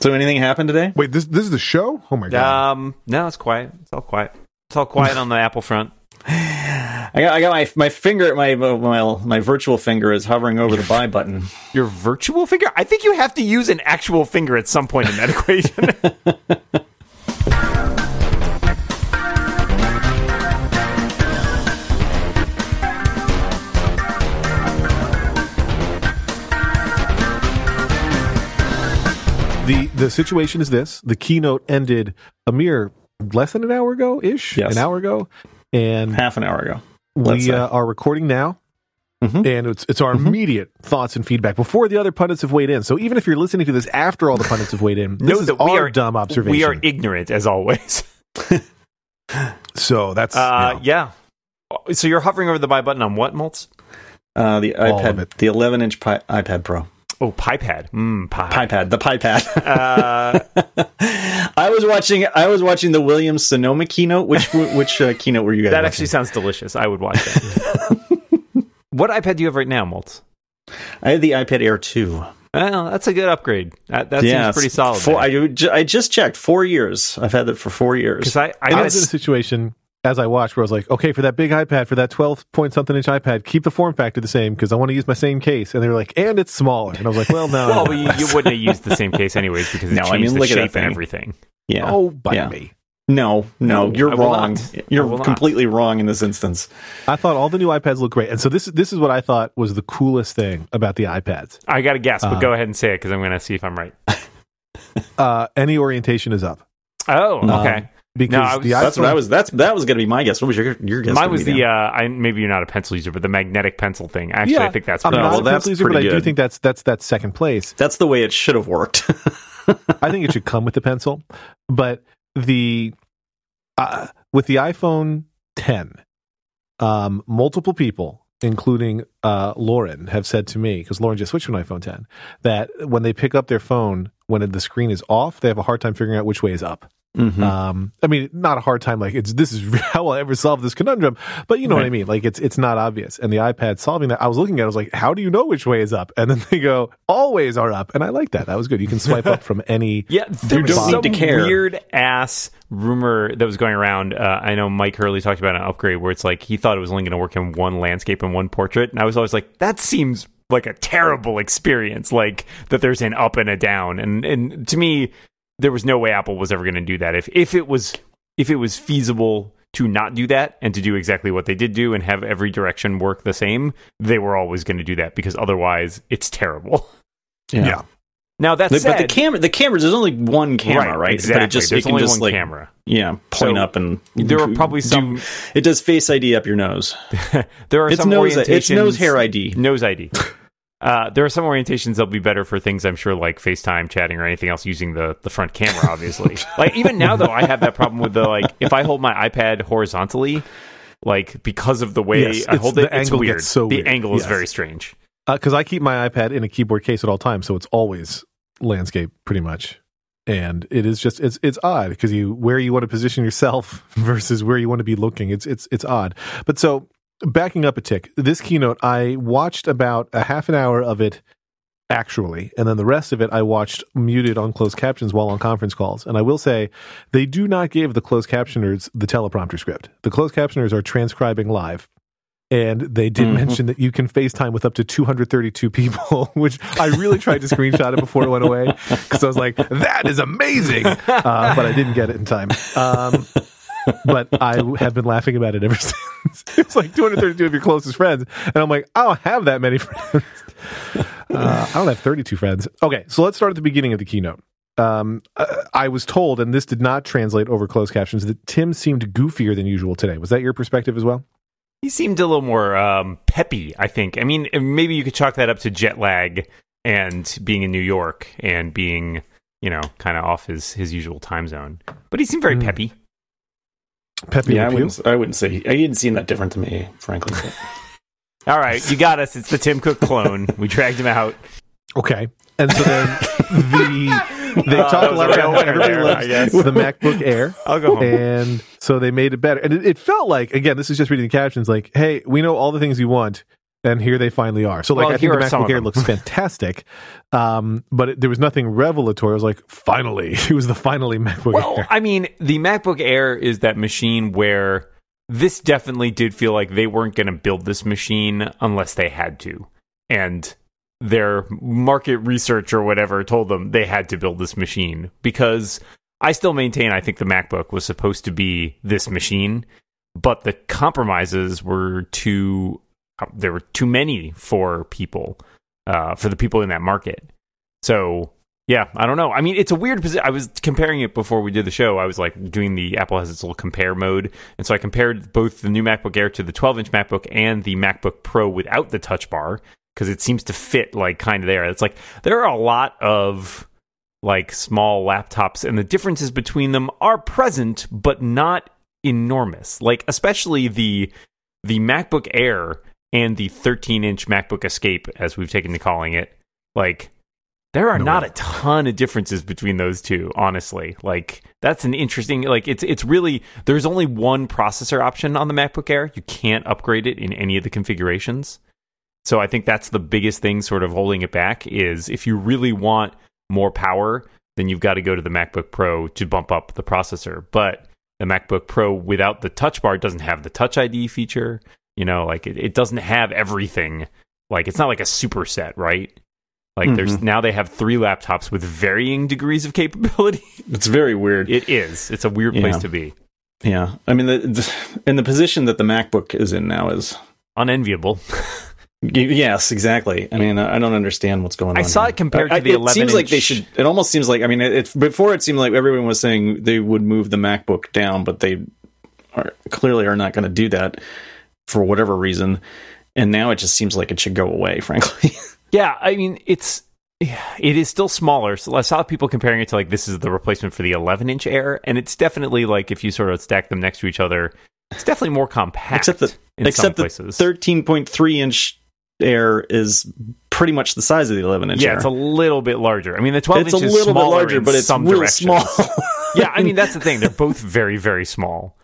So anything happened today? Wait, this this is the show? Oh my god! Um, no, it's quiet. It's all quiet. It's all quiet on the Apple front. I got I got my my finger my my my virtual finger is hovering over the buy button. Your virtual finger? I think you have to use an actual finger at some point in that equation. the the situation is this: the keynote ended a mere less than an hour ago, ish, Yes. an hour ago, and Half an hour ago. we uh, are recording now. Mhm. And it's it's our immediate thoughts and feedback before the other pundits have weighed in. So even if you're listening to this after all the pundits have weighed in, this Note is that we our are- dumb observation. we are ignorant as always. so that's Uh, you know, yeah. So you're hovering over the buy button on what, Moltz? Uh, the All of iPad, it. the 11 inch pi- iPad Pro, Oh, PiPad. Mm, pie. iPad, the PiPad. Uh, I was watching. I was watching the Williams Sonoma keynote. Which which uh, keynote were you guys? that watching? actually sounds delicious. I would watch that. what iPad do you have right now, Moltz? I had the iPad Air 2. Well, that's a good upgrade. That, that yeah, seems pretty solid. Four, I, I just checked. Four years. I've had it for four years. Because I, I, I was in a situation as I watched where I was like, okay, for that big iPad, for that 12 point something inch iPad, keep the form factor the same because I want to use my same case. And they were like, and it's smaller. And I was like, well, no. well, you, you wouldn't have used the same case anyways because it No, changed I mean, the look at shape and everything. yeah. oh, bite Yeah. me. No, no, No, you're wrong. not. You're not. completely wrong in this instance. I thought all the new iPads look great. And so this, this is what I thought was the coolest thing about the iPads. I got to guess, but Uh, go ahead and say it because I'm going to see if I'm right. Uh, any orientation is up. Oh, Um, okay. Because No, I was- the That's what I was. That's that was going to be my guess. What was your your guess? Mine was the uh, I maybe you're not a pencil user, but the magnetic pencil thing. Actually, Yeah, I think that's I'm pretty No, not well, a that's pencil user, but pretty I do think that's that's that's second place. That's the way it should have worked. I think it should come with the pencil, but the uh, with the iPhone 10, um, multiple people, including uh, Lauren, have said to me because Lauren just switched to an iPhone 10 that when they pick up their phone when the screen is off, they have a hard time figuring out which way is up. Mhm. Um, I mean, not a hard time like it's this is how will I ever solve this conundrum, but you know what I mean. Like it's it's not obvious, and the iPad solving that. I was looking at, it, I was like, how do you know which way is up? And then they go, always are up, and I like that. That was good. You can swipe up from any. Yeah, there You was need some to care. weird ass rumor that was going around. Uh, I know Mike Hurley talked about an upgrade where it's like he thought it was only going to work in one landscape and one portrait, and I was always like, that seems like a terrible experience. Like that there's an up and a down, and and to me, there was no way Apple was ever going to do that. If if it was if it was feasible to not do that and to do exactly what they did do and have every direction work the same, they were always going to do that because otherwise it's terrible. Yeah. Now that The- said, but the camera, the cameras, there's only one camera, right? Exactly. But it just There's it can only just one like camera. yeah, point So, up and There are probably do- some. It does Face ID up your nose. there are It's some nose. orientations. It's nose hair ID. Nose ID. Uh, there are some orientations that'll be better for things I'm sure like FaceTime, chatting, or anything else using the the front camera. Obviously, like even now though, I have that problem with the like if I hold my iPad horizontally, like because of the way Yes, I hold the it, it's angle weird. so the weird. angle is Yes. very strange. because I keep my iPad in a keyboard case at all times, so it's always landscape pretty much. And it is just it's it's odd because you where you want to position yourself versus where you want to be looking. It's it's it's odd. But so backing up a tick, this keynote I watched about a half an hour of it actually, and then the rest of it I watched muted on closed captions while on conference calls. And I will say they do not give the closed captioners the teleprompter script. The closed captioners are transcribing live and they did Mhm. mention that you can FaceTime with up to 232 people, which I really tried to screenshot it before it went away because I was like, that is amazing. Uh, but I didn't get it in time. Um, but I have been laughing about it ever since. it's like 232 of your closest friends. And I'm like, I don't have that many friends. Uh, I don't have 32 friends. Okay, so let's start at the beginning of the keynote. Um, I was told, and this did not translate over closed captions, that Tim seemed goofier than usual today. Was that your perspective as well? He seemed a little more um, peppy, I think. I mean, maybe you could chalk that up to jet lag and being in New York and being, you know, kind of off his, his usual time zone. But he seemed very Hmm. peppy. Peppy Yeah, I Le Pew? wouldn't. I wouldn't say. I didn't seem that different to me, frankly. but- All right, you got us. It's the Tim Cook clone. We dragged him out. Okay. And so then the they Uh, talked a lot about red how everybody there, loves the MacBook Air. I'll go home. And so they made it better. And it, it felt like, again, this is just reading the captions, like, hey, we know all the things you want. And here they finally are. So like Well, I think the MacBook Air looks fantastic, um, but it, there was nothing revelatory. I was like, finally, it was the finally MacBook Well, Air. I mean, the MacBook Air is that machine where this definitely did feel like they weren't going to build this machine unless they had to. And their market research or whatever told them they had to build this machine because I still maintain I think the MacBook was supposed to be this machine, but the compromises were too there were too many for people uh, for the people in that market. So yeah, I don't know. I mean, it's a weird position. I was comparing it before we did the show. I was like doing the Apple has its little compare mode, and so I compared both the new MacBook Air to the 12-inch MacBook and the MacBook Pro without the Touch Bar because it seems to fit like kind of there. It's like there are a lot of like small laptops, and the differences between them are present, but not enormous. Like especially the the MacBook Air and the 13-inch MacBook Escape, as we've taken to calling it, like there are No not way. a ton of differences between those two, honestly. Like that's an interesting like it's it's really there's only one processor option on the MacBook Air. You can't upgrade it in any of the configurations. So I think that's the biggest thing sort of holding it back is if you really want more power, then you've got to go to the MacBook Pro to bump up the processor. But the MacBook Pro without the touch bar doesn't have the touch ID feature. You know, like it, it doesn't have everything. Like it's not like a superset, right? Like there's mm-hmm. now they have three laptops with varying degrees of capability. It's very weird. It is. It's a weird place to be. yeah, I mean, the, the, and the position that the MacBook is in now is Unenviable. yes, exactly. I mean, I don't understand what's going on. I saw it compared I- to the it 11 seems like they should. It almost seems like I mean, it, it's before it seemed like everyone was saying they would move the MacBook down, but they are clearly are not going to do that for whatever reason. And now it just seems like it should go away. Frankly, Yeah, I mean it's it is still smaller. So I saw people comparing it to like this is the replacement for the 11 inch Air, and it's definitely like if you sort of stack them next to each other, it's definitely more compact. except that in except some the thirteen point three inch Air is pretty much the size of the eleven inch. yeah, Air. it's a little bit larger. I mean, the 12 it's a inch is little bit larger, but it's some real directions. small. yeah, I mean that's the thing. They're both very very small,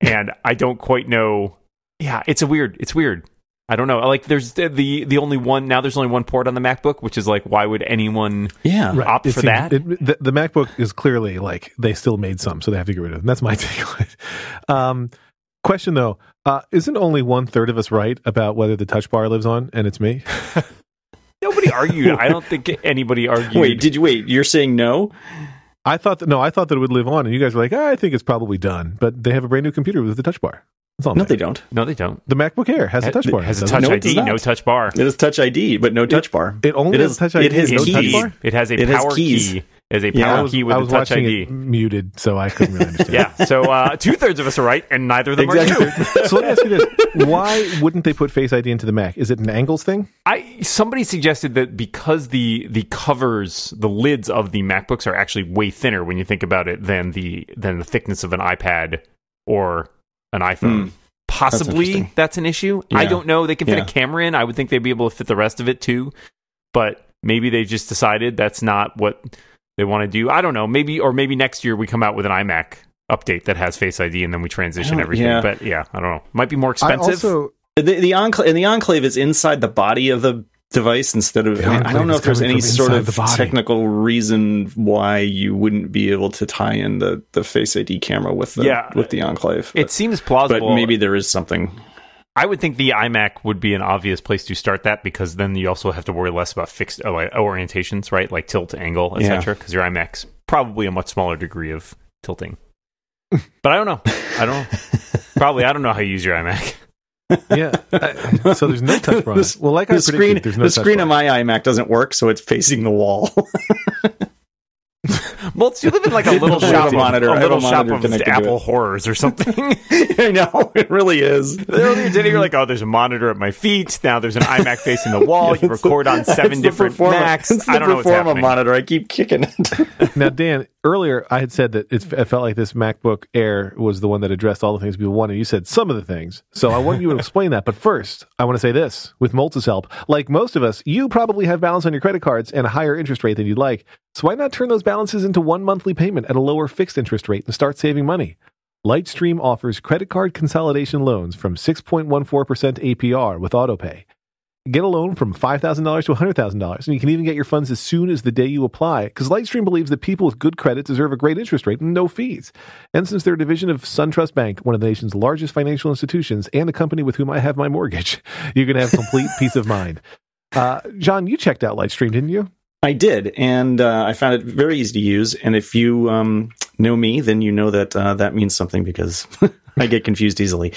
and I don't quite know. Yeah, it's a weird. It's weird. I don't know. Like, there's the the, the only one now. There's only one port on the MacBook, which is like, why would anyone? yeah, opt It for seems- that? it- the, the MacBook is clearly like they still made some, so they have to get rid of them. That's my take on it. Um, question though, uh, isn't only one third of us right about whether the touch bar lives on? And it's me. Nobody argued. I don't think anybody argued. Wait, did you wait? You're saying no? I thought that no, I thought that it would live on, and you guys were like, ah, I think it's probably done. But they have a brand new computer with the touch bar. That's all. No, saying. they don't. no, they don't. The MacBook Air has a touch bar. It has a touch No, it does ID, no touch bar. It is Touch ID, but no Touch Bar. It only It has is- Touch it ID. has no touch bar. It has a It has power keys. key. It has a power I was, key with I a was touch watching ID. it muted, so I couldn't really understand. Yeah. So uh, two thirds of us are right, and neither of them are Exactly. true. so let me ask you this: Why wouldn't they put Face ID into the Mac? Is it an angles thing? I somebody suggested that because the the covers, the lids of the MacBooks are actually way thinner when you think about it than the than the thickness of an iPad or an iPhone. Hmm. Possibly interesting. that's, an issue. I don't know. They can fit Yeah. a camera in. I would think they'd be able to fit the rest of it too. But maybe they just decided that's not what they want to do. I don't know. Maybe or maybe next year we come out with an iMac update that has Face ID and then we transition everything. yeah. But yeah, I don't know. Might be more I expensive. also The, the enclave and the enclave is inside the body of the device instead of. The I, mean, I don't know if there's any sort of technical reason why you wouldn't be able to tie in the, the Face ID camera with the Yeah. with the enclave. it seems plausible, but maybe there is something. I would think the iMac would be an obvious place to start that because then you also have to worry less about fixed orientations, right? Like tilt, angle, Yeah. etc. Because your iMac's probably a much smaller degree of tilting. but I don't know. I don't know. Probably I don't know how you use your iMac. Yeah. I- so there's no touch bar. on. Well, like I the predicted, screen there's no the screen bar. of my iMac doesn't work, so it's facing the wall. Well, you live in like a little I have shop, a of, monitor- a I have a little shop monitor of connected to Apple horrors or something. I know it really is. Earlier today, you're like, oh, there's a monitor at my feet. Now there's an iMac facing the wall. you It's the- record on seven different Performa- Macs. I don't know what's Performa happening. monitor. I keep kicking it. Now, Dan, earlier I had said that it felt like this MacBook Air was the one that addressed all the things people wanted. You said some of the things. So I want you to explain that. But first, I want to say this with Moltz's help. Like most of us, you probably have balance on your credit cards and a higher interest rate than you'd like. So why not turn those balances into one monthly payment at a lower fixed interest rate and start saving money? Lightstream offers credit card consolidation loans from 6.14% APR with AutoPay. Get a loan from $5,000 to $100,000, and you can even get your funds as soon as the day you apply because Lightstream believes that people with good credit deserve a great interest rate and no fees. And since they're a division of SunTrust Bank, one of the nation's largest financial institutions, and a company with whom I have my mortgage, you can have complete peace of mind. Uh, John, you checked out Lightstream, didn't you? I did, and uh, I found it very easy to use. And if you um, know me, then you know that uh, that means something because I get confused easily.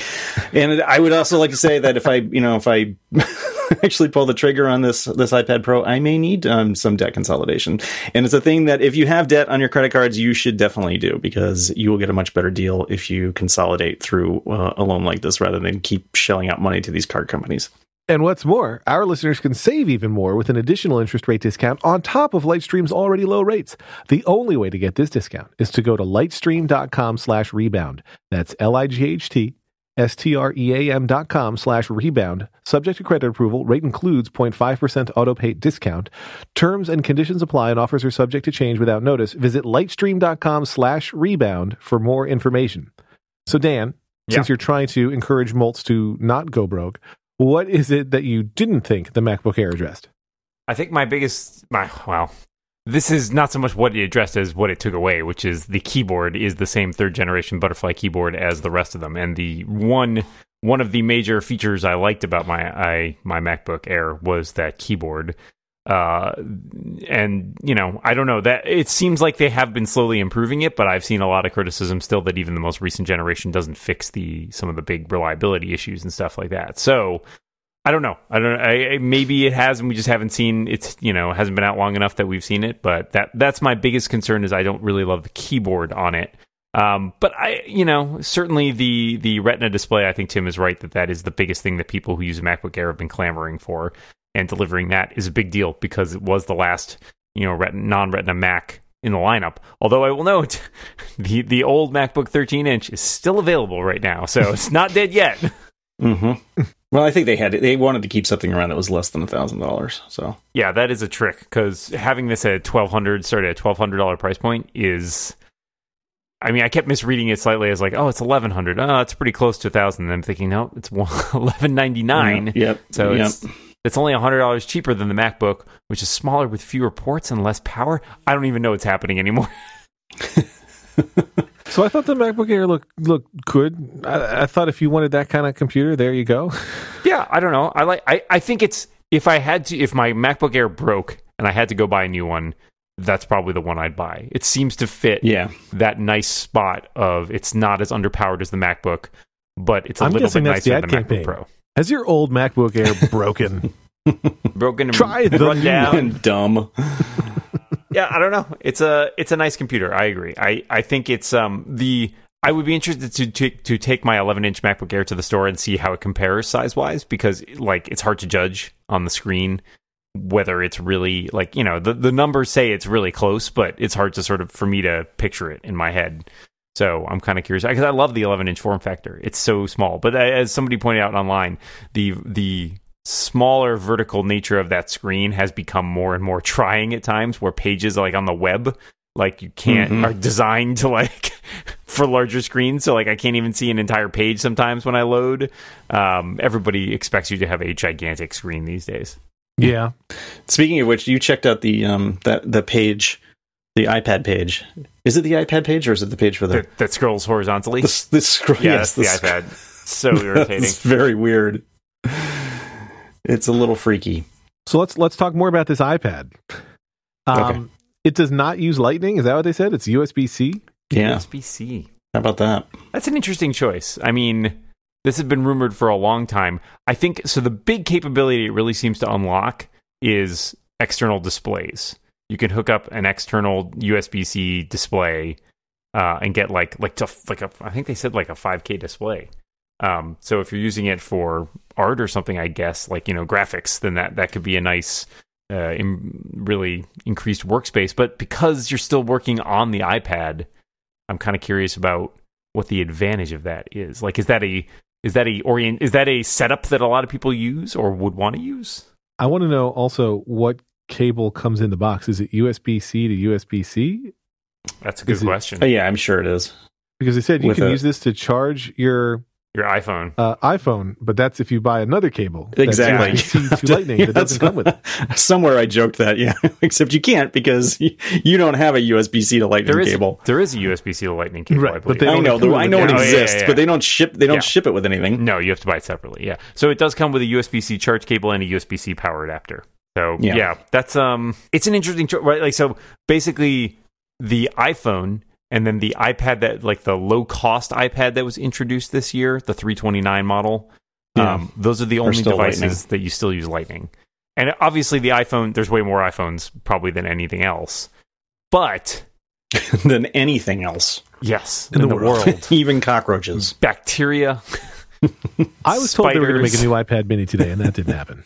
And I would also like to say that if I, you know, if I actually pull the trigger on this this iPad Pro, I may need um, some debt consolidation. And it's a thing that if you have debt on your credit cards, you should definitely do because you will get a much better deal if you consolidate through uh, a loan like this rather than keep shelling out money to these card companies. And what's more, our listeners can save even more with an additional interest rate discount on top of Lightstream's already low rates. The only way to get this discount is to go to lightstream.com slash rebound. That's L-I-G-H-T S-T-R-E-A-M dot com slash rebound. Subject to credit approval. Rate includes 0.5% auto pay discount. Terms and conditions apply and offers are subject to change without notice. Visit lightstream.com slash rebound for more information. So Dan, Yeah. since you're trying to encourage Moltz to not go broke, what is it that you didn't think the MacBook Air addressed? I think my biggest, my well, this is not so much what it addressed as what it took away, which is the keyboard is the same third generation butterfly keyboard as the rest of them, and the one one of the major features I liked about my I my MacBook Air was that keyboard. Uh, and you know, I don't know that it seems like they have been slowly improving it, but I've seen a lot of criticism still that even the most recent generation doesn't fix the some of the big reliability issues and stuff like that. So I don't know. I don't. I, maybe it has, and we just haven't seen. It's you know hasn't been out long enough that we've seen it. But that that's my biggest concern is I don't really love the keyboard on it. Um, but I, you know, certainly the the Retina display. I think Tim is right that that is the biggest thing that people who use a MacBook Air have been clamoring for, and delivering that is a big deal because it was the last you know Retina, non-Retina Mac in the lineup. Although I will note, the the old MacBook 13 inch is still available right now, so it's not dead yet. Mm-hmm. Well, I think they had they wanted to keep something around that was less than a thousand dollars. So Yeah, that is a trick because having this at twelve hundred, started at twelve hundred dollar price point is. I mean, I kept misreading it slightly as like, oh, it's eleven hundred. Oh, it's pretty close to a thousand. And I'm thinking, no, it's eleven ninety nine. Yep. So yep. it's it's only hundred dollars cheaper than the MacBook, which is smaller with fewer ports and less power. I don't even know what's happening anymore. So I thought the MacBook Air looked looked good. I, I thought if you wanted that kind of computer, there you go. yeah, I don't know. I like. I I think it's if I had to, if my MacBook Air broke and I had to go buy a new one, that's probably the one I'd buy. It seems to fit yeah. that nice spot of it's not as underpowered as the MacBook, but it's a I'm little bit that's the nicer than the ad MacBook campaign. Pro. Has your old MacBook Air broken? Broken and Try the run down. And dumb. yeah, I don't know. It's a it's a nice computer. I agree. I I think it's um the I would be interested to to, to take my 11 inch MacBook Air to the store and see how it compares size wise because like it's hard to judge on the screen whether it's really like you know the the numbers say it's really close, but it's hard to sort of for me to picture it in my head. So I'm kind of curious because I love the 11 inch form factor. It's so small, but as somebody pointed out online, the the smaller vertical nature of that screen has become more and more trying at times where pages like on the web like you can't Mhm. are designed to like for larger screens so like i can't even see an entire page sometimes when i load um, everybody expects you to have a gigantic screen these days yeah. Speaking of which, you checked out the um that the page, the iPad page. Is it the iPad page or is it the page for the that, that scrolls horizontally this this scroll? yeah yes, that's the sc- ipad so irritating It's very weird. It's a little freaky. So let's let's talk more about this iPad. Um, Okay. It does not use Lightning. Is that what they said? It's USB C. Yeah. usb-c How about that? That's an interesting choice. I mean, this has been rumored for a long time. I think so. The big capability it really seems to unlock is external displays. You can hook up an external USB C display uh, and get like like to, like a I think they said like a 5K display. Um, so if you're using it for art or something, I guess like you know graphics, then that that could be a nice, uh, in, really increased workspace. But because you're still working on the iPad, I'm kind of curious about what the advantage of that is. Like, is that a is that a orient is that a setup that a lot of people use or would want to use? I want to know also what cable comes in the box. Is it USB C to USB C? That's a good Is it- question. Oh, yeah, I'm sure it is. Because they said you With can a- use this to charge your Your iPhone. uh, iPhone, but that's if you buy another cable. Exactly. USB-C to Lightning Yeah, that doesn't that's- come with it. Somewhere I joked that, yeah. Except you can't because you don't have a USB C to Lightning There is cable. there is a USB C to Lightning cable. Right, I but believe. they I know, the, I know it. it Oh, yeah, exists, yeah, yeah. but they don't ship. They don't Yeah. ship it with anything. No, you have to buy it separately. Yeah. So it does come with a USB C charge cable and a USB C power adapter. So Yeah. yeah. that's um, it's an interesting cho- right. Like so, basically, the iPhone and then the iPad that like the low cost iPad that was introduced this year, the 329 model. Yeah. Um, those are the only devices Lightning. that you still use Lightning. And obviously, the iPhone. There's way more iPhones probably than anything else. But than anything else, yes, In in, the the, world. world, even cockroaches. bacteria. I was told they were going to make a new iPad Mini today, and that didn't happen.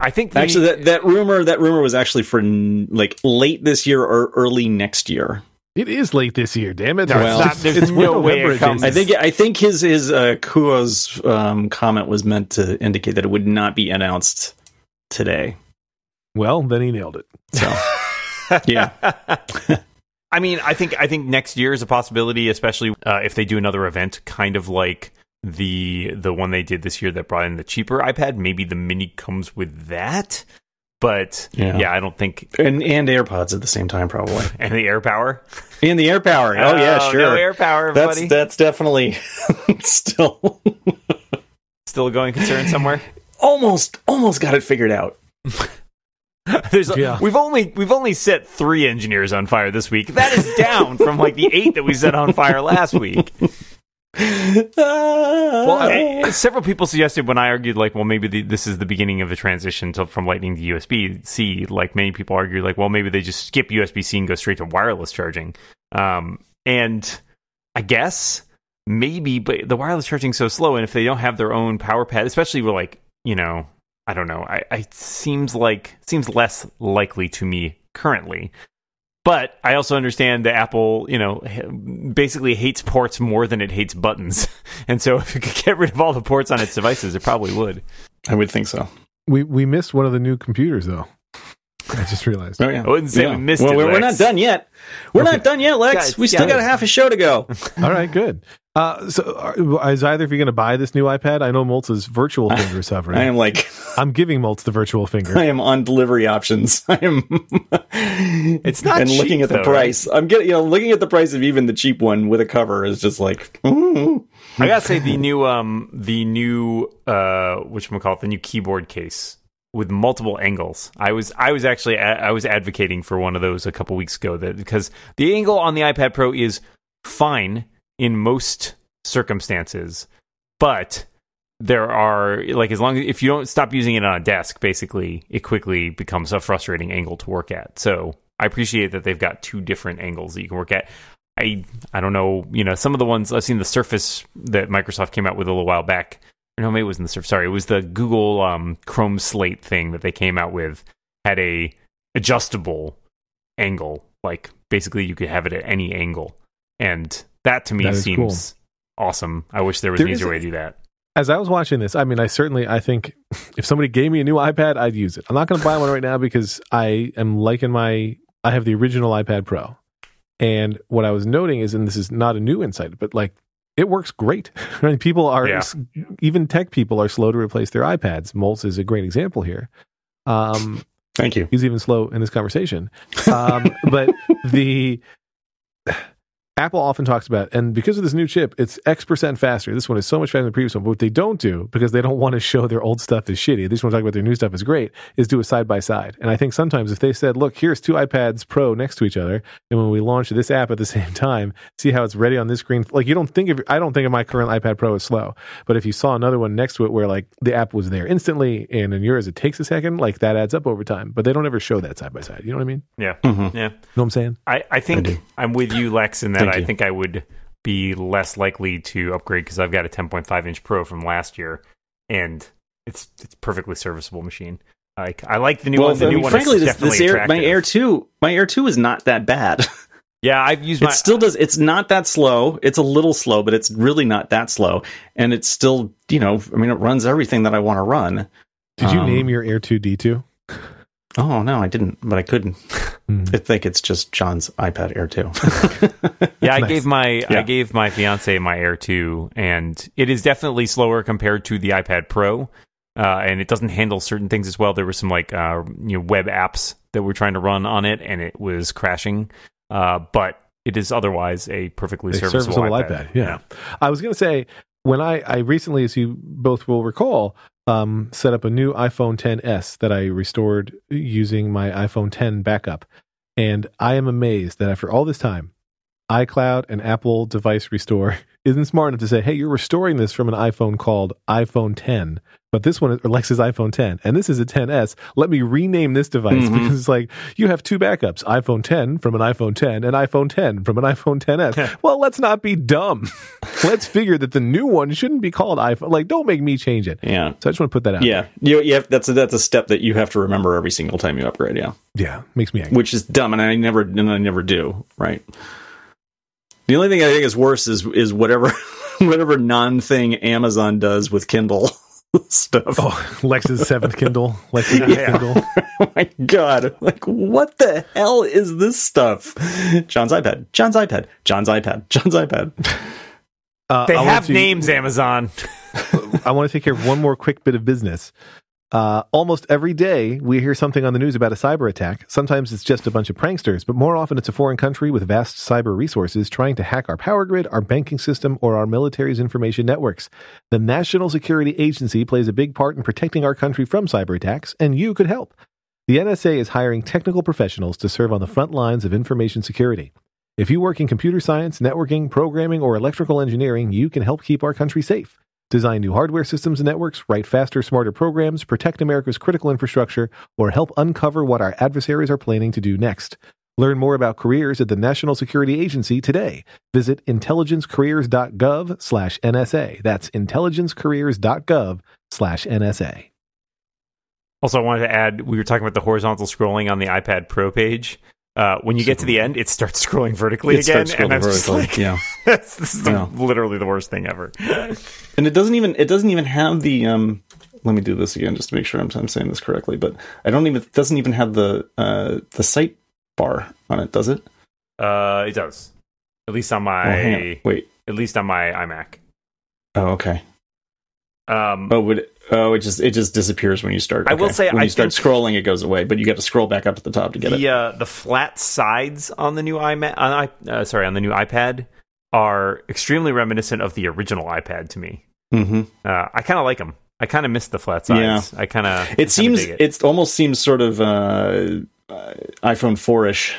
I think the- Actually, that, that rumor that rumor was actually for n- like late this year or early next year. It is late this year. Damn it! No, it's not. There's it's no way November it comes. I think I think his his uh, Kuo's um, comment was meant to indicate that it would not be announced today. Well, then he nailed it. So yeah, I mean, I think I think next year is a possibility, especially uh, if they do another event, kind of like the the one they did this year that brought in the cheaper iPad. Maybe the Mini comes with that, but Yeah. yeah, I don't think. and and AirPods at the same time probably, And the AirPower. and the AirPower. Oh, yeah, oh, sure. no AirPower, that's buddy. that's definitely still Still a going concern somewhere. almost almost got it figured out. There's Yeah. we've only we've only set three engineers on fire this week. That is down from like the eight that we set on fire last week. Well, I- several people suggested when I argued, like, well, maybe the, this is the beginning of a transition to, from Lightning to USB C. Like, many people argue, like, well, maybe they just skip USB C and go straight to wireless charging. Um, and I guess maybe, but the wireless charging is so slow, and if they don't have their own power pad, especially with like, you know, I don't know, I, I it seems like seems less likely to me currently. But I also understand that Apple, you know, basically hates ports more than it hates buttons. And so if it could get rid of all the ports on its devices, it probably would. I would think so. We we missed one of the new computers though. I just realized. Oh yeah, I wouldn't say we missed well, it, We're, we're not done yet. We're Okay. not done yet, Lex. Guys, we still guys. got a half a show to go. All right, good. Uh, so, are, is either of you going to buy this new iPad? I know Moltz's virtual finger is suffering. I am like, I'm giving Moltz the virtual finger. I am on delivery options. I am. It's not and looking cheap, at the though, price. I'm getting, you know, looking at the price of even the cheap one with a cover is just like. I gotta say the new um the new uh which call it the new keyboard case with multiple angles. I was I was actually I was advocating for one of those a couple weeks ago that because the angle on the iPad Pro is fine in most circumstances, but there are like as long as if you don't stop using it on a desk, basically it quickly becomes a frustrating angle to work at. So I appreciate that they've got two different angles that you can work at. I I don't know, you know, some of the ones I've seen the Surface that Microsoft came out with a little while back. No, maybe it wasn't the Surface. Sorry, it was the Google um, Chrome Slate thing that they came out with. Had a adjustable angle, like basically you could have it at any angle, and that to me That seems awesome. I wish there was There an easier way to do that. As I was watching this, I mean, I certainly, I think if somebody gave me a new iPad, I'd use it. I'm not going to buy one right now because I am liking my, I have the original iPad Pro. And what I was noting is, and this is not a new insight, but like it works great. Mean, people are, Yeah. even tech people are slow to replace their iPads. Moltz is a great example here. Um, thank you. he's even slow in this conversation. Um, but the Apple often talks about, and because of this new chip, it's X percent faster. This one is so much faster than the previous one. But what they don't do, because they don't want to show their old stuff is shitty, they just want to talk about their new stuff is great, is do a side by side. And I think sometimes if they said, look, here's two iPads Pro next to each other, and when we launch this app at the same time, see how it's ready on this screen. Like you don't think of, I don't think of my current iPad Pro as slow. But if you saw another one next to it where like the app was there instantly, and in yours it takes a second, like that adds up over time. But they don't ever show that side by side. You know what I mean? Yeah, Mhm. yeah. know what I'm saying? I, I think do. I'm with you, Lex, in that Thank I you. think I would be less likely to upgrade because I've got a 10.5 inch Pro from last year, and it's it's perfectly serviceable machine. Like I like the new well, one. The I new mean, one frankly, is this, definitely this Air, my. Air Two, my Air Two is not that bad. Yeah, I've used it still does. It's not that slow. It's a little slow, but it's really not that slow. And it's still, you know, I mean, it runs everything that I want to run. Did you Um, name your Air 2 D2? Oh no, I didn't, but I couldn't. I think it's just John's iPad Air 2. Yeah, I Nice. gave my I gave my fiance my Air 2, and it is definitely slower compared to the iPad Pro, uh, and it doesn't handle certain things as well. There were some like uh, you know web apps that we're trying to run on it, and it was crashing. Uh, but it is otherwise a perfectly a serviceable, serviceable iPad. iPad. Yeah. I was going to say when I I recently, as you both will recall, um, set up a new iPhone 10s that I restored using my iPhone 10 backup, and I am amazed that after all this time, iCloud and Apple Device Restore isn't smart enough to say, "Hey, you're restoring this from an iPhone called iPhone 10." But this one, is Alexa's iPhone 10, and this is a 10s. Let me rename this device Mhm. because it's like you have two backups: iPhone 10 from an iPhone 10 and iPhone 10 from an iPhone 10s. well, let's not be dumb. let's figure that the new one shouldn't be called iPhone. Like, don't make me change it. yeah. So I just want to put that out. Yeah. You, you have, that's, a, that's a step that you have to remember every single time you upgrade. Yeah. yeah, makes me angry. which is dumb, and I never and I never do. Right. The only thing I think is worse is is whatever whatever non thing Amazon does with Kindle stuff. Oh, Lex's seventh Kindle, Lex's eighth Yeah. Kindle. Oh my god! Like what the hell is this stuff? John's iPad. John's iPad. John's iPad. John's iPad. Uh, They I have to- names, Amazon. I want to take care of one more quick bit of business. Uh, almost every day, we hear something on the news about a cyber attack. Sometimes it's just a bunch of pranksters, but more often it's a foreign country with vast cyber resources trying to hack our power grid, our banking system, or our military's information networks. The National Security Agency plays a big part in protecting our country from cyber attacks, and you could help. The NSA is hiring technical professionals to serve on the front lines of information security. If you work in computer science, networking, programming, or electrical engineering, you can help keep our country safe. Design new hardware systems and networks, write faster, smarter programs, protect America's critical infrastructure, or help uncover what our adversaries are planning to do next. Learn more about careers at the National Security Agency today. Visit intelligencecareers.gov slash NSA. That's intelligencecareers.gov slash NSA. Also, I wanted to add we were talking about the horizontal scrolling on the iPad Pro page. Uh, when you get to the end, it starts scrolling vertically It again, starts and I'm just vertically. like, yeah. this is the- literally the worst thing ever. and it doesn't even it doesn't even have the um let me do this again just to make sure I'm, I'm saying this correctly but i don't even it doesn't even have the uh the sight bar on it does it? Uh, it does, at least on oh, my wait. at least on my iMac. oh okay. Um, oh would it, oh it just it just disappears when you start. I will say, when I you start scrolling it goes away but you got to scroll back up to the top to get it. the uh, the flat sides on the new iMac, on uh, sorry, on the new iPad are extremely reminiscent of the original iPad to me. mm-hmm. Uh, I kind of like them. I kind of miss the flat sides. I kind of it seems it. it. almost seems sort of uh, uh iphone 4ish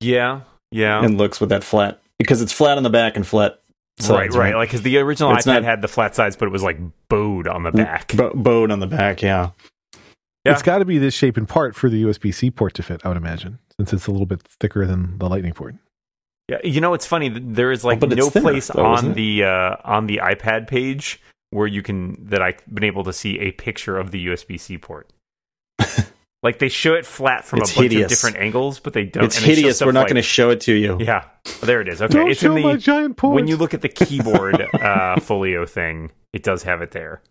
yeah, yeah. and looks with that flat because it's flat on the back and flat right, sides, right. Like because the original It's iPad not- had the flat sides, but it was like bowed on the back. Bo- bowed on the back yeah Yeah. It's got to be this shape in part for the USB C port to fit, I would imagine, since it's a little bit thicker than the Lightning port. Yeah, you know it's funny. There is like Oh, no thinner, place though, on the uh, on the iPad page where you can that I've been able to see a picture of the USB C port. like they show it flat from It's a bunch hideous. of different angles, but they don't. it's and hideous we're not like- going to show it to you Yeah, there it is. Okay, Don't it's show in my the giant port. when you look at the keyboard uh, folio thing, it does have it there.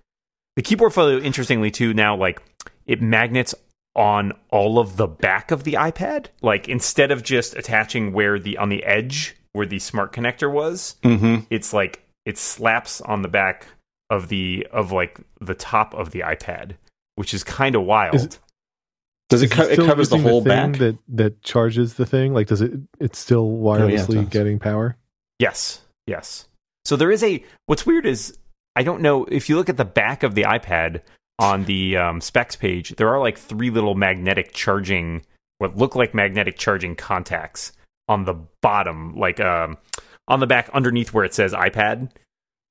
The keyboard folio, interestingly too, now like it magnets on all of the back of the iPad. Like instead of just attaching where the on the edge where the smart connector was, mm-hmm. it's like it slaps on the back of the of like the top of the iPad, which is kind of wild. Is it- does it, Is co- it still covers the using whole thing back that that charges the thing? Like, does it? It's still wirelessly does. getting power. Yes, yes. So there is a. What's weird is I don't know if you look at the back of the iPad on the um, specs page, there are like three little magnetic charging, what look like magnetic charging contacts on the bottom, like um, on the back underneath where it says iPad,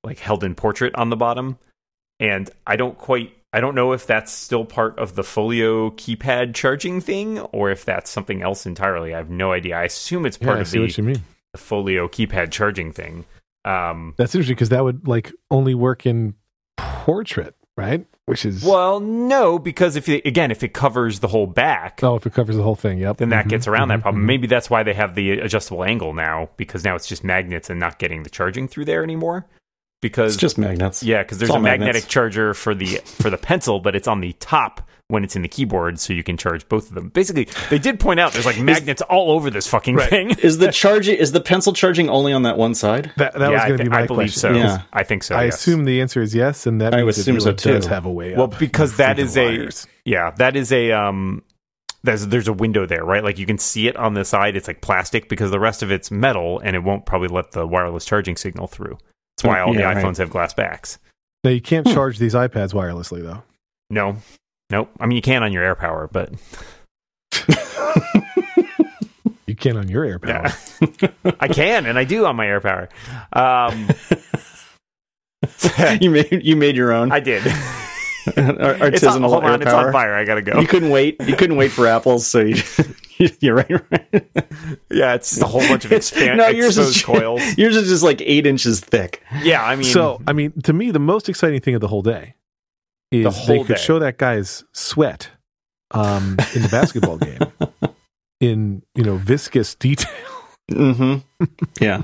like held in portrait on the bottom. And I don't quite. I don't know if that's still part of the Folio keypad charging thing or if that's something else entirely. I have no idea. I assume it's Yeah, part I of the what you mean. the folio keypad charging thing. Um, That's interesting because that would like only work in portrait, right? Which is well, no, because if it, again, if it covers the whole back, oh, if it covers the whole thing, yep. then that Mhm, gets around that mhm, problem. mhm. Maybe that's why they have the adjustable angle now, because now it's just magnets and not getting the charging through there anymore. because It's just magnets. yeah, because there's a magnetic magnets. charger for the for the pencil, but it's on the top when it's in the keyboard, so you can charge both of them. Basically, they did point out there's like magnets all over this fucking thing. Is the charging is the pencil charging only on that one side? That, that yeah, was going to thi- be my question. I believe question. so. Yeah. I think so. I yes. assume the answer is yes, and that I means assume it so, really does too. have a way Well, because that through a wires. yeah, that is a um. There's there's a window there, right? Like you can see it on the side. It's like plastic because the rest of it's metal, and it won't probably let the wireless charging signal through. That's why all Yeah, the right. iPhones have glass backs. Now you can't Hmm. charge these iPads wirelessly though. No, nope. I mean, you can on your AirPower, but You can on your AirPower. yeah. I can, and I do on my AirPower. Um, you made you made your own I did. Ar- It's on, hold on, air it's on fire. I gotta go. You couldn't wait. You couldn't wait for apples, so you. You're right. right. Yeah, it's just a whole bunch of expand, no, yours exposed is coils. yours is just like eight inches thick. Yeah, I mean, so, I mean, to me, the most exciting thing of the whole day is The they could day. show that guy's sweat um, in the basketball game in you know viscous detail. Mm-hmm. Yeah.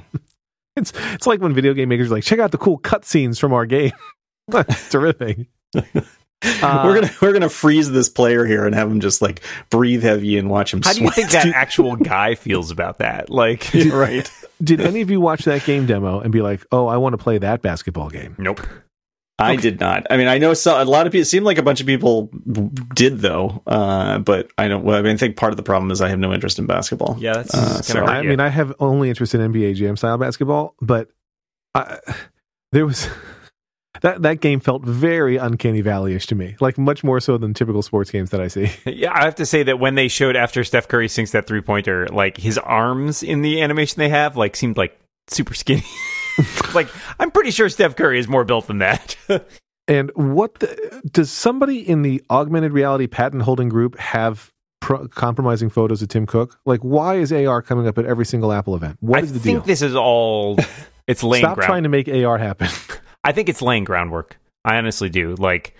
It's it's like when video game makers are like check out the cool cutscenes from our game. That's terrific. Uh, we're gonna we're gonna freeze this player here and have him just like breathe heavy and watch him. how do you think that actual guy feels about that? Like, right. Did any of you watch that game demo and be like, "Oh, I want to play that basketball game"? nope. I did not. I mean, I know so, a lot of people. It seemed like a bunch of people did though, uh, but I don't. Well, I mean, I think part of the problem is I have no interest in basketball. Yeah, that's Uh, gonna so- hurt I mean, I have only interest in NBA Jam style basketball, but I, there was that that game felt very uncanny valley-ish to me, like much more so than typical sports games that I see. Yeah, I have to say that when they showed after Steph Curry sinks that three pointer, like his arms in the animation they have, like seemed like super skinny. like I'm pretty sure Steph Curry is more built than that. And what the, does somebody in the augmented reality patent holding group have? Pro- compromising photos of Tim Cook. Like, why is AR coming up at every single Apple event? What I is the think deal? this is all. It's laying Stop ground. trying to make AR happen. I think it's laying groundwork. I honestly do. Like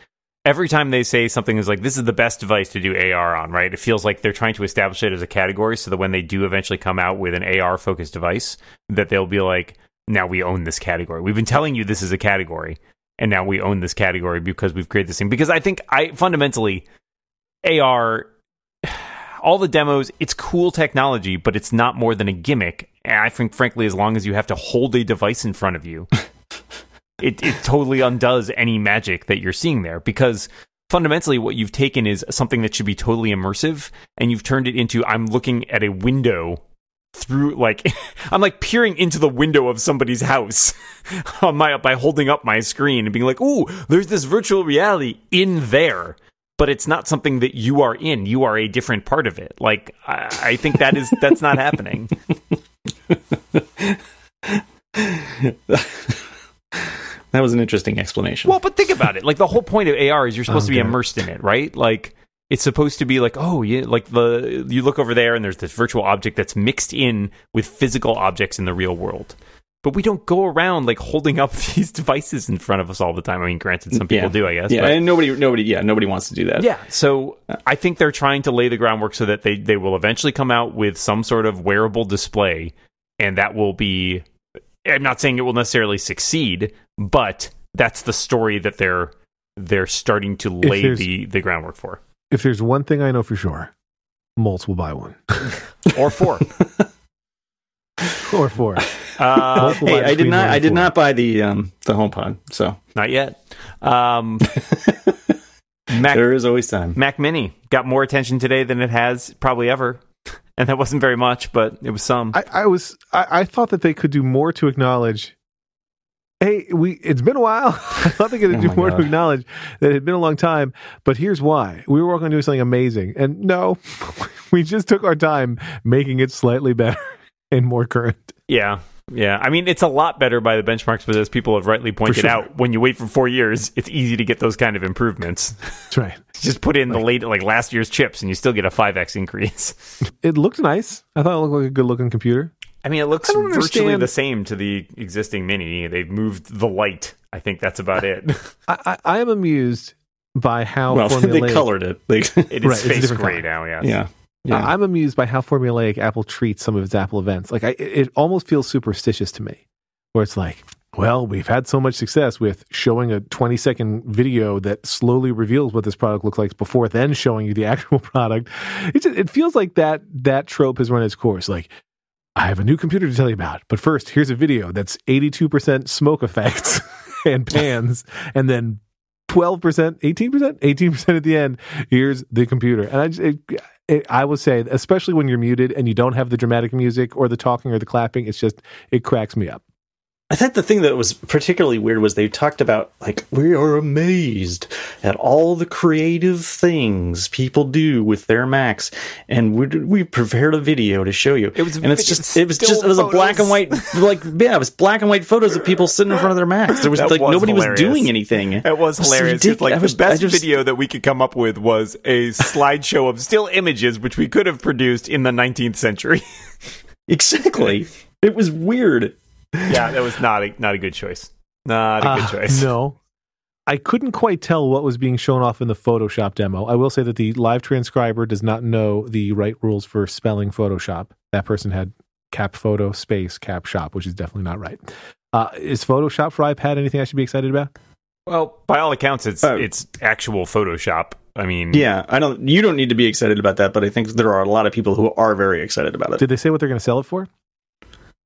every time they say something is like this is the best device to do AR on, right? It feels like they're trying to establish it as a category so that when they do eventually come out with an AR focused device, that they'll be like, now we own this category. We've been telling you this is a category, and now we own this category because we've created this thing. Because I think I fundamentally AR all the demos, it's cool technology, but it's not more than a gimmick. And I think, frankly, as long as you have to hold a device in front of you, it, it totally undoes any magic that you're seeing there because fundamentally what you've taken is something that should be totally immersive and you've turned it into I'm looking at a window through like I'm like peering into the window of somebody's house on my by holding up my screen and being like, "Ooh, there's this virtual reality in there." But it's not something that you are in. You are a different part of it. Like I, I think that is that's not happening. That was an interesting explanation. Well, but think about it. Like the whole point of AR is you're supposed to be immersed in it, right? Like it's supposed to be like, oh, yeah, like the you look over there and there's this virtual object that's mixed in with physical objects in the real world. But we don't go around like holding up these devices in front of us all the time. I mean, granted, some people yeah. do, I guess. Yeah, but- and nobody, nobody, yeah, nobody wants to do that. yeah. So I think they're trying to lay the groundwork so that they, they will eventually come out with some sort of wearable display, and that will be. I'm not saying it will necessarily succeed, but that's the story that they're they're starting to lay the, the groundwork for. If there's one thing I know for sure, Moltz will buy one Or four. or four. uh, Hey, I did not. I did four. not buy the um the HomePod. So not yet. Um, Mac there is always time. Mac Mini got more attention today than it has probably ever, and that wasn't very much, but it was some. I, I was I, I thought that they could do more to acknowledge. Hey, we it's been a while. I thought they could Oh do my more God. to acknowledge that it had been a long time. But here's why: we were working on doing something amazing, and no, we just took our time making it slightly better and more current. Yeah. Yeah. I mean, it's a lot better by the benchmarks, but as people have rightly pointed sure. out, when you wait for four years, it's easy to get those kind of improvements. That's right. Just put in the late, like last year's chips, and you still get a 5x increase. It looked nice. I thought it looked like a good looking computer. I mean, it looks virtually understand- the same to the existing Mini. They've moved the light. I think that's about it. I, I, I am amused by how Well, they colored it. They, It is Right, space different gray color. now, yeah. yeah, yeah. I- I'm amused by how formulaic Apple treats some of its Apple events. Like, I, it it almost feels superstitious to me, where it's like, well, we've had so much success with showing a 20 second video that slowly reveals what this product looks like before then showing you the actual product. It just, it feels like that that trope has run its course. Like, I have a new computer to tell you about, but first, here's a video that's 82% smoke effects and pans, and then 12%, 18%, 18% at the end. Here's the computer. And I just, it, it, I would say, especially when you're muted and you don't have the dramatic music or the talking or the clapping, it's just, it cracks me up. I thought the thing that was particularly weird was they talked about like we are amazed at all the creative things people do with their Macs, and we we prepared a video to show you. It was and it's just it was just it was a black and white like yeah it was black and white photos of people sitting in front of their Macs. There was That like was nobody hilarious. was doing anything. It was hilarious. It was hilarious. 'cause, ridiculous. Like I was- the best just- video that we could come up with was a slideshow of still images, which we could have produced in the 19th century. Exactly. It was weird. yeah, that was not a not a good choice. Not a good Uh, choice. No. I couldn't quite tell what was being shown off in the Photoshop demo. I will say that the live transcriber does not know the right rules for spelling Photoshop. That person had cap photo space cap shop, which is definitely not right. Uh, is Photoshop for iPad anything I should be excited about? Well, by all accounts, it's Oh. it's actual Photoshop. I mean, Yeah, I don't. You don't need to be excited about that, but I think there are a lot of people who are very excited about it. Did they say what they're going to sell it for?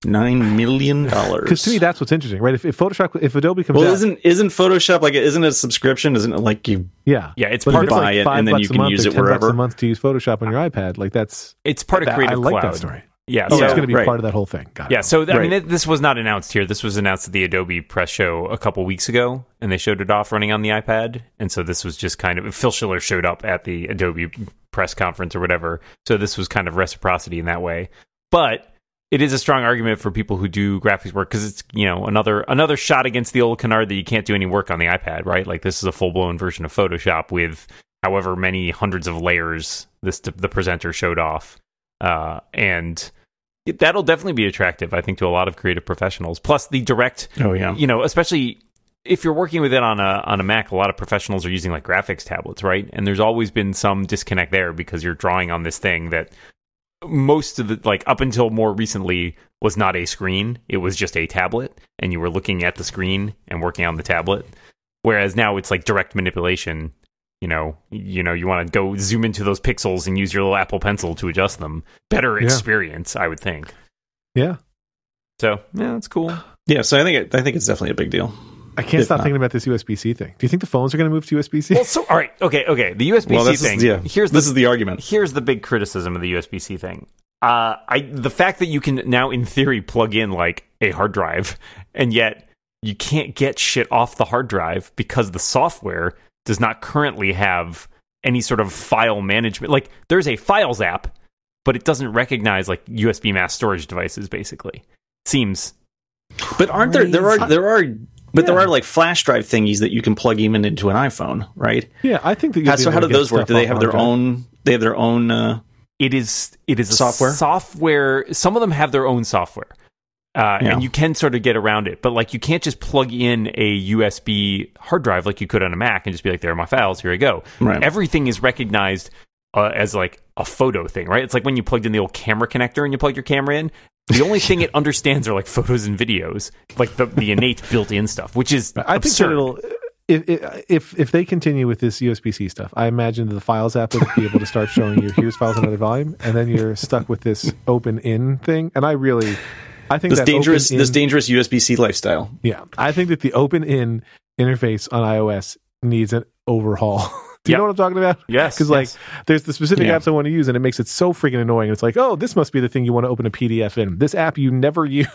Nine million dollars. Because to me, that's what's interesting, right? If, if Photoshop, if Adobe comes well, out, isn't isn't Photoshop like isn't it a subscription? Isn't it like you? yeah, yeah, it's But part if of buy like it five and then bucks you a can month use it 10 bucks wherever? a month to use Photoshop on your iPad, like that's it's part of that- Creative I like Cloud. that story. Yeah, Oh, so it's going to be right. part of that whole thing. Got it. Yeah, so I mean, Right. it, this was not announced here. This was announced at the Adobe press show a couple weeks ago, and they showed it off running on the iPad. And so this was just kind of Phil Schiller showed up at the Adobe press conference or whatever. So this was kind of reciprocity in that way. But it is a strong argument for people who do graphics work because it's you know another another shot against the old canard that you can't do any work on the iPad, right? Like this is a full blown version of Photoshop with however many hundreds of layers this the presenter showed off, uh, and it- that'll definitely be attractive, I think, to a lot of creative professionals. Plus, the direct, Oh yeah. you know, especially if you're working with it on a on a Mac, a lot of professionals are using like graphics tablets, right? And there's always been some disconnect there because you're drawing on this thing that most of the like up until more recently was not a screen; it was just a tablet, and you were looking at the screen and working on the tablet. Whereas now it's like direct manipulation. You know, you know, you want to go zoom into those pixels and use your little Apple Pencil to adjust them. Better Yeah. experience, I would think. Yeah. So yeah, that's cool. Yeah. So I think it, I think it's definitely a big deal. I can't stop not. thinking about this USB C thing. Do you think the phones are going to move to USB C? Well, so all right, okay, okay. The USB C Well, thing. is yeah. Here's this the is the argument. here's the big criticism of the USB C thing. Uh, I the fact that you can now, in theory, plug in like a hard drive, and yet you can't get shit off the hard drive because the software does not currently have any sort of file management. Like there's a Files app, but it doesn't recognize like USB mass storage devices. Basically, seems But aren't there there are there are but there are like flash drive thingies that you can plug even into an iPhone, right? yeah, I think that. How, so how do those work? Do they have their own? They have their own. Uh, it is it is a Software? software some of them have their own software uh, Yeah. and you can sort of get around it but like you can't just plug in a usb hard drive like you could on a mac and just be like there are my files here i go Right. everything is recognized uh, as like a photo thing right it's like when you plugged in the old camera connector and you plug your camera in the only thing it understands are like photos and videos like the, the innate built-in stuff which is I think absurd. that it'll. If, if if they continue with this USB C stuff, I imagine the Files app will be able to start showing you here's files another volume, and then you're stuck with this open in thing. And I really, I think this that dangerous open this dangerous USB C lifestyle. Yeah, I think that the open in interface on iOS needs an overhaul. Do you Yep. know what I'm talking about? yes Because like, yes. there's the specific Yeah. apps I want to use, and it makes it so freaking annoying. It's like, oh, this must be the thing you want to open a PDF in. This app you never use.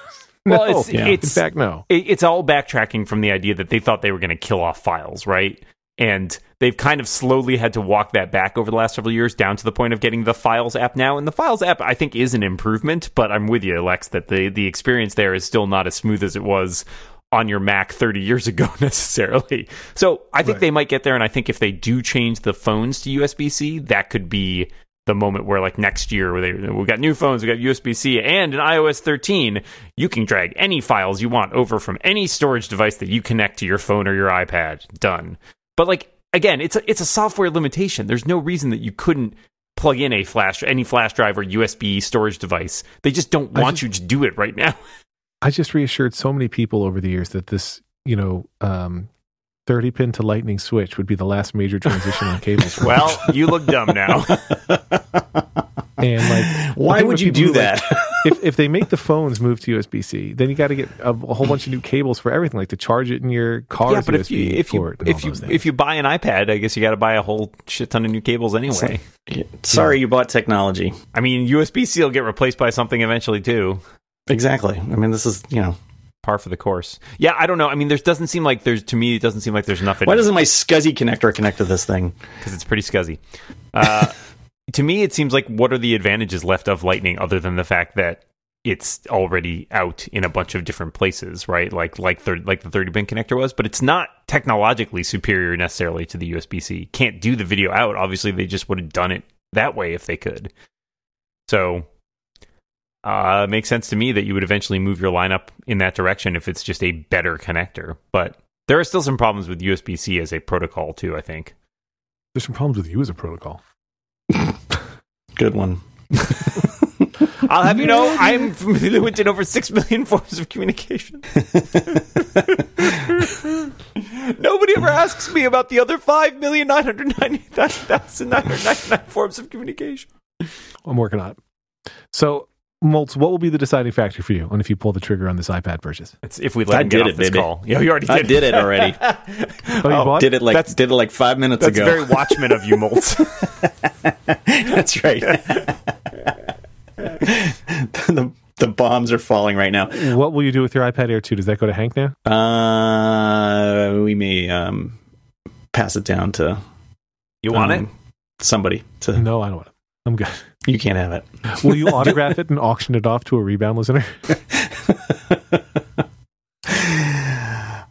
no, Well, it's- Yeah. it's- in fact, no. it, it's all backtracking from the idea that they thought they were going to kill off files, right? And they've kind of slowly had to walk that back over the last several years down to the point of getting the Files app now. And the Files app, I think, is an improvement, but I'm with you, Lex, that the, the experience there is still not as smooth as it was on your Mac 30 years ago necessarily. So I think Right. they might get there. And I think if they do change the phones to USB C, that could be the moment where like next year where they we got new phones, we've got USB C and an iOS 13, you can drag any files you want over from any storage device that you connect to your phone or your iPad. Done. But like again, it's a it's a software limitation. There's no reason that you couldn't plug in a flash any flash drive or USB storage device. They just don't want just- you to do it right now. I just reassured so many people over the years that this, you know, um, 30 pin to lightning switch would be the last major transition on cables. Well, you look dumb now. and like, Why would you people do like- that? if if they make the phones move to USB C, then you got to get a, a whole bunch of new cables for everything, like to charge it in your car. yeah, but USB if you if you port and all if you if you buy an iPad, I guess you got to buy a whole shit ton of new cables anyway. Sorry, you bought technology. I mean, USB C will get replaced by something eventually too. Exactly. I mean, this is you know. Par for the course. Yeah, I don't know. I mean, there doesn't seem like there's to me. It doesn't seem like there's nothing. Why doesn't my SCSI connector connect to this thing? because it's pretty scuzzy. Uh, to me, it seems like what are the advantages left of Lightning other than the fact that it's already out in a bunch of different places, right? Like like thir- like the 30 pin connector was, but it's not technologically superior necessarily to the USB C. Can't do the video out. Obviously, they just would have done it that way if they could. So. Uh, it makes sense to me that you would eventually move your lineup in that direction if it's just a better connector. But there are still some problems with USB C as a protocol too. I think. There's some problems with you as a protocol. Good one. I'll have you know, I'm fluent in over six million forms of communication. Nobody ever asks me about the other five million nine hundred ninety thousand nine hundred ninety nine forms of communication. I'm working on it. So, Moltz, what will be the deciding factor for you on if you pull the trigger on this iPad purchase? It's if we let I him get did off it, this baby. call. Yeah, you already did. I did it already. Oh, you bought did it like That's- did it like five minutes That's ago. That's very Watchmen of you, Moltz. That's right. the the bombs are falling right now. What will you do with your iPad Air 2? Does that go to Hank now? Uh, we may um, pass it down to You want um, it? somebody. To No, I don't want it. I'm good. You can't have it. Will you autograph it and auction it off to a rebound listener?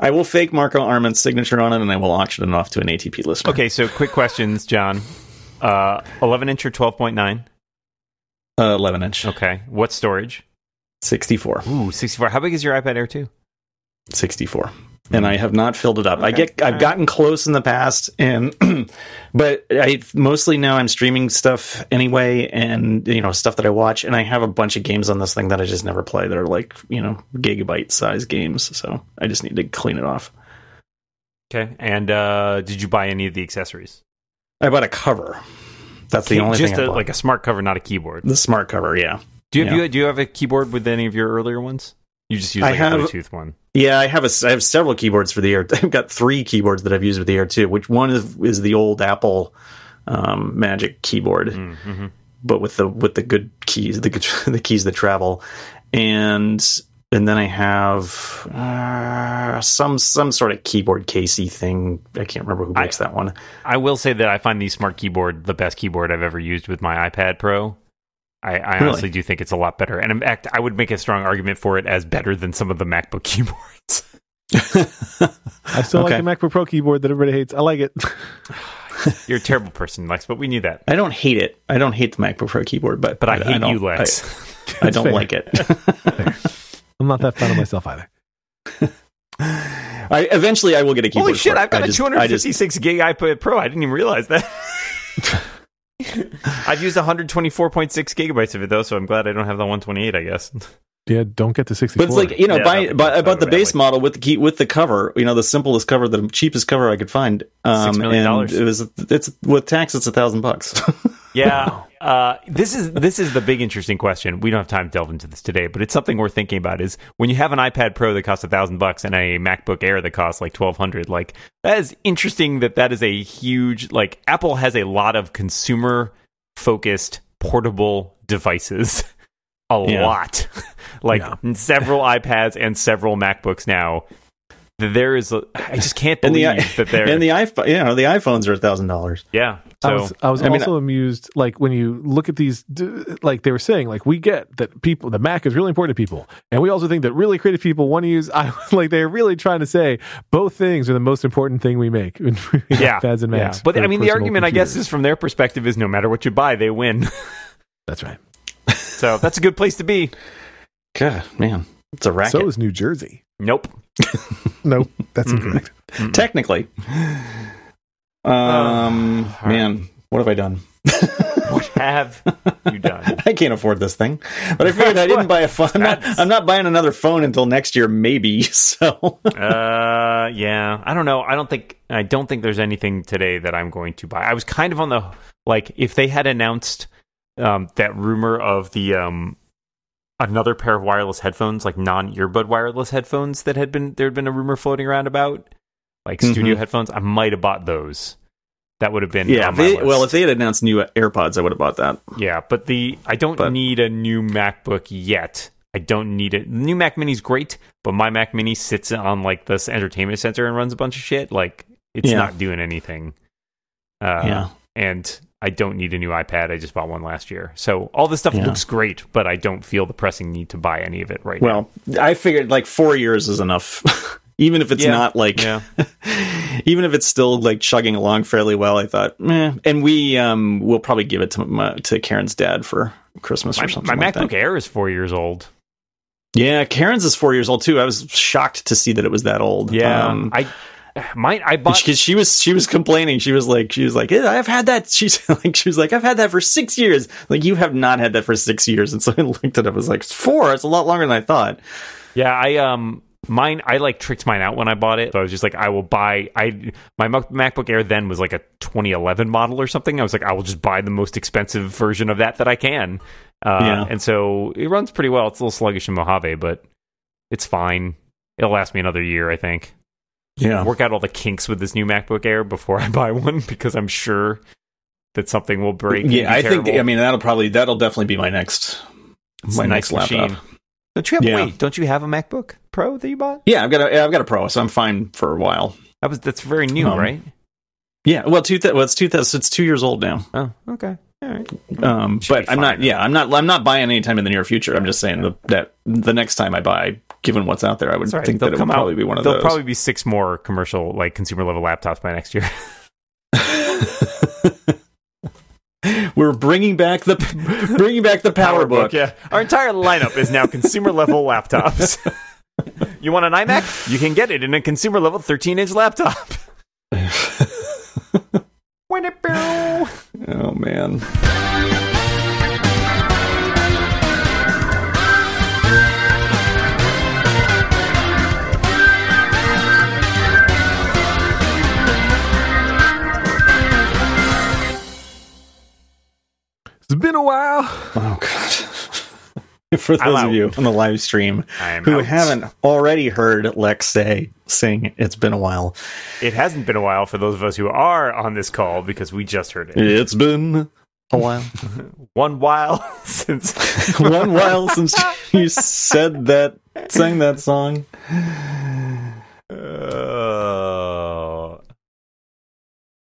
I will fake Marco Arment's signature on it, and I will auction it off to an ATP listener. Okay, so quick questions, John. Uh, 11 inch or 12.9? uh, eleven inch, Okay. What storage? 64. Ooh, 64. How big is your iPad Air 2? 64 and I have not filled it up. I Okay. get I've gotten close in the past and but I mostly now I'm streaming stuff anyway and you know stuff that I watch and I have a bunch of games on this thing that I just never play that are like, you know, gigabyte size games. So I just need to clean it off. Okay. And uh, did you buy any of the accessories? I bought a cover. That's the only just thing I a, bought. like a smart cover, not a keyboard. the smart cover, yeah. Do you, have, Yeah. do you do you have a keyboard with any of your earlier ones? You just use I have- a Bluetooth one. Yeah, I have a I have several keyboards for the Air. I've got three keyboards that I've used with the Air too. Which one is is the old Apple um, Magic keyboard, Mm-hmm. but with the with the good keys, the good, the keys that travel, and and then I have uh, some some sort of keyboard casey thing. I can't remember who I- makes that one. I will say that I find the smart keyboard the best keyboard I've ever used with my iPad Pro. I, I Really? honestly do think it's a lot better, and in fact, I would make a strong argument for it as better than some of the MacBook keyboards. I still Okay. like the MacBook Pro keyboard that everybody hates. I like it. You're a terrible person, Lex, but we knew that. I don't hate it. I don't hate the MacBook Pro keyboard, but But I hate don't- you, Lex. I, I don't fair. like it. I'm not that fan of myself either. I eventually I will get a keyboard. Holy shit! for it. I've got I a just- 256 gig iPad Pro. I didn't even realize that. I've used 124.6 gigabytes of it though, so I'm glad I don't have the 128. I guess. Yeah, don't get the 64. But it's like you know, Yeah, buy, that- buy about the base happen. model with the key with the cover. You know, the simplest cover, the cheapest cover I could find. Um, Six million and dollars. It was it's with tax, it's a thousand bucks. Yeah. Uh, this is this is the big interesting question. We don't have time to delve into this today, but it's something worth thinking about. Is when you have an iPad Pro that costs a thousand bucks and a MacBook Air that costs like twelve hundred. Like that is interesting. That that is a huge. Like Apple has a lot of consumer focused portable devices. A Yeah. lot, like Yeah. several iPads and several MacBooks now. There is, a, I just can't and the believe that there. and the iPhone, you know, the iPhones are a thousand dollars. yeah, I was, I was I mean, also amused, like when you look at these, like they were saying, like we get that people, the Mac is really important to people, and we also think that really creative people want to use. I like they're really trying to say both things are the most important thing we make. yeah, pads and yeah. Macs. But I mean, the personal argument, I guess, is from their perspective is no matter what you buy, they win. that's right. so that's a good place to be. God, man, it's a racket. So is New Jersey. Nope. Nope, that's Mm-mm. incorrect. Technically, um, right. man, what have I done? What have you done? I can't afford this thing. But I figured I didn't buy a phone. I'm not, I'm not buying another phone until next year, maybe. So Uh, yeah, I don't know. I don't think I don't think there's anything today that I'm going to buy. I was kind of on the like if they had announced um, that rumor of the um another pair of wireless headphones, like non earbud wireless headphones that had been there had been a rumor floating around about, like studio Mhm. headphones. I might have bought those. That would have been yeah, on if my they, well, if they had announced new AirPods, I would have bought that. Yeah, but the I don't But- need a new MacBook yet. I don't need it. The new Mac Mini's great, but my Mac Mini sits on like this entertainment center and runs a bunch of shit. Like it's Yeah. not doing anything. Uh, Yeah. and I don't need a new iPad. I just bought one last year, so all this stuff Yeah. looks great, but I don't feel the pressing need to buy any of it right now. Well, I figured like four years is enough, even if it's Yeah. not like, Yeah. even if it's still like chugging along fairly well. I thought, eh. and we um will probably give it to my, to Karen's dad for Christmas My, or something. my like MacBook that. Air is four years old. Yeah, Karen's is four years old too. I was shocked to see that it was that old. Yeah, Um, I mine I bought because she was she was complaining. She was like she was like "Yeah, I've had that. She's like she was like I've had that for six years. Like you have not had that for six years. And so I looked at it. I was like four. It's a lot longer than I thought. Yeah, I um mine I like tricked mine out when I bought it. So I was just like I will buy I my MacBook Air then was like a 2011 model or something. I was like I will just buy the most expensive version of that that I can. Uh Yeah. and so it runs pretty well. It's a little sluggish in Mojave, but it's fine. It'll last me another year, I think. Yeah. Work out all the kinks with this new MacBook Air before I buy one because I'm sure that something will break. Yeah, I think. I mean, that'll probably that'll definitely be my next It's my next nice laptop. machine. Don't you have Yeah. wait, don't you have a MacBook Pro that you bought? Yeah, I've got a I've got a Pro, so I'm fine for a while. That was that's very new, Um, right? Yeah, well, two th- well, it's two it's two years old now. Oh, okay. All right. Um, Should but I'm not. fine. Yeah, I'm not. I'm not buying anytime in the near future. I'm just saying the, that the next time I buy, given what's out there, I would right. think They'll that it would out- probably be one of those. There'll probably be six more commercial, like consumer level laptops by next year. We're bringing back the bringing back the PowerBook. yeah. Our entire lineup is now consumer level laptops. you want an iMac? You can get it in a consumer level 13 inch laptop. Oh man. It's been a while. Oh god. For those of you on the live stream I'm who out. haven't already heard Lex say sing "It's been a while," It hasn't been a while for those of us who are on this call because we just heard it. it's been a while. One while since One while since you said that, sang that song.